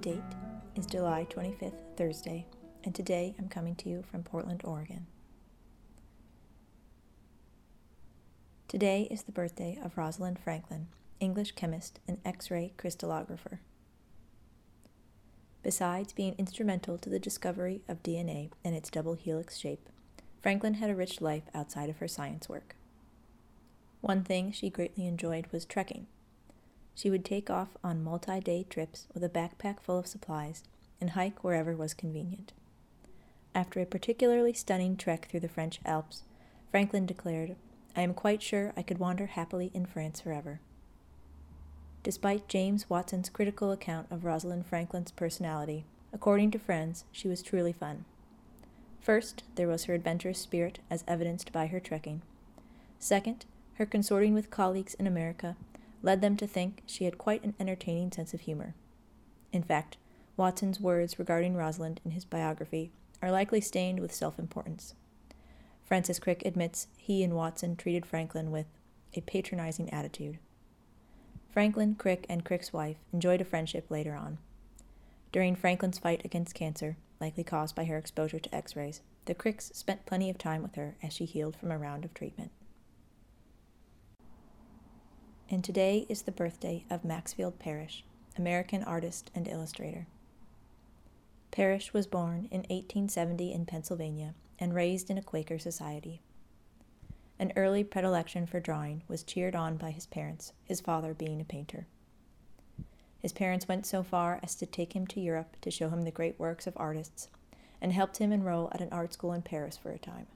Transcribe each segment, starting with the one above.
Date is July 25th, Thursday, and today I'm coming to you from Portland, Oregon. Today is the birthday of Rosalind Franklin, English chemist and X ray crystallographer. Besides being instrumental to the discovery of DNA and its double helix shape, Franklin had a rich life outside of her science work. One thing she greatly enjoyed was trekking. She would take off on multi day trips with a backpack full of supplies and hike wherever was convenient. After a particularly stunning trek through the French Alps, Franklin declared, I am quite sure I could wander happily in France forever. Despite James Watson's critical account of Rosalind Franklin's personality, according to friends, she was truly fun. First, there was her adventurous spirit, as evidenced by her trekking. Second, her consorting with colleagues in America led them to think she had quite an entertaining sense of humor. In fact, Watson's words regarding Rosalind in his biography are likely stained with self importance. Francis Crick admits he and Watson treated Franklin with a patronizing attitude. Franklin, Crick, and Crick's wife enjoyed a friendship later on. During Franklin's fight against cancer, likely caused by her exposure to x rays, the Cricks spent plenty of time with her as she healed from a round of treatment. And today is the birthday of Maxfield Parrish, American artist and illustrator. Parrish was born in 1870 in Pennsylvania and raised in a Quaker society. An early predilection for drawing was cheered on by his parents, his father being a painter. His parents went so far as to take him to Europe to show him the great works of artists and helped him enroll at an art school in Paris for a time.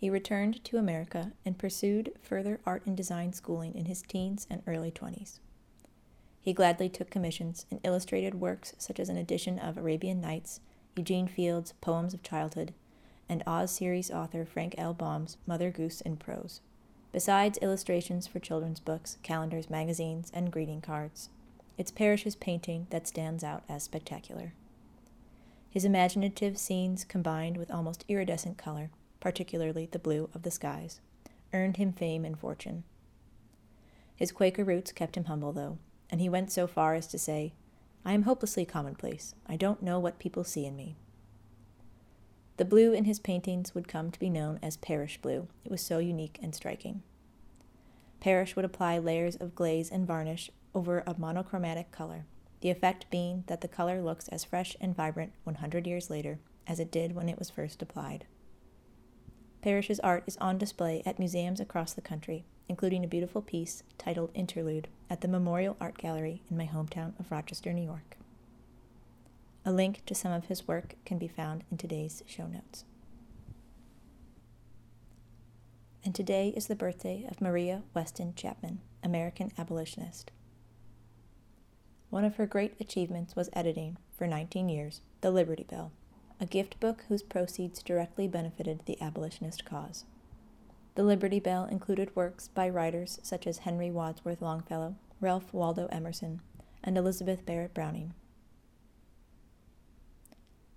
He returned to America and pursued further art and design schooling in his teens and early 20s. He gladly took commissions and illustrated works such as an edition of Arabian Nights, Eugene Field's Poems of Childhood, and Oz series author Frank L. Baum's Mother Goose in Prose, besides illustrations for children's books, calendars, magazines, and greeting cards. It's Parrish's painting that stands out as spectacular. His imaginative scenes combined with almost iridescent color, particularly the blue of the skies, earned him fame and fortune. His Quaker roots kept him humble, though, and he went so far as to say, I am hopelessly commonplace. I don't know what people see in me. The blue in his paintings would come to be known as Parrish blue. It was so unique and striking. Parrish would apply layers of glaze and varnish over a monochromatic color, the effect being that the color looks as fresh and vibrant 100 years later as it did when it was first applied. Parrish's art is on display at museums across the country, including a beautiful piece titled Interlude at the Memorial Art Gallery in my hometown of Rochester, New York. A link to some of his work can be found in today's show notes. And today is the birthday of Maria Weston Chapman, American abolitionist. One of her great achievements was editing, for 19 years, The Liberty Bell, a gift book whose proceeds directly benefited the abolitionist cause. The Liberty Bell included works by writers such as Henry Wadsworth Longfellow, Ralph Waldo Emerson, and Elizabeth Barrett Browning.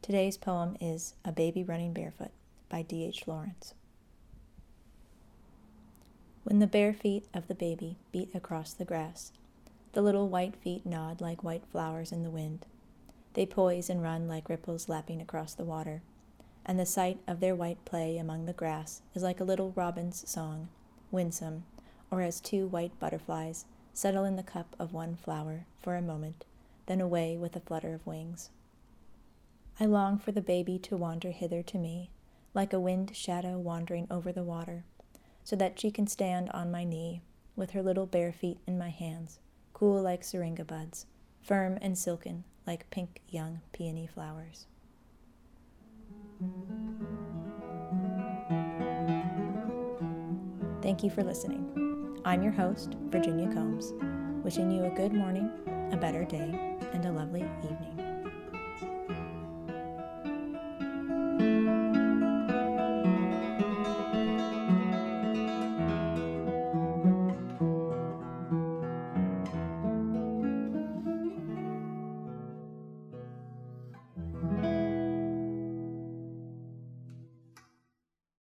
Today's poem is A Baby Running Barefoot by D.H. Lawrence. When the bare feet of the baby beat across the grass, the little white feet nod like white flowers in the wind. They poise and run like ripples lapping across the water, and the sight of their white play among the grass is like a little robin's song, winsome, or as two white butterflies settle in the cup of one flower for a moment, then away with a flutter of wings. I long for the baby to wander hither to me, like a wind shadow wandering over the water, so that she can stand on my knee, with her little bare feet in my hands, cool like syringa buds, firm and silken like pink young peony flowers. Thank you for listening. I'm your host, Virginia Combs, wishing you a good morning, a better day, and a lovely evening.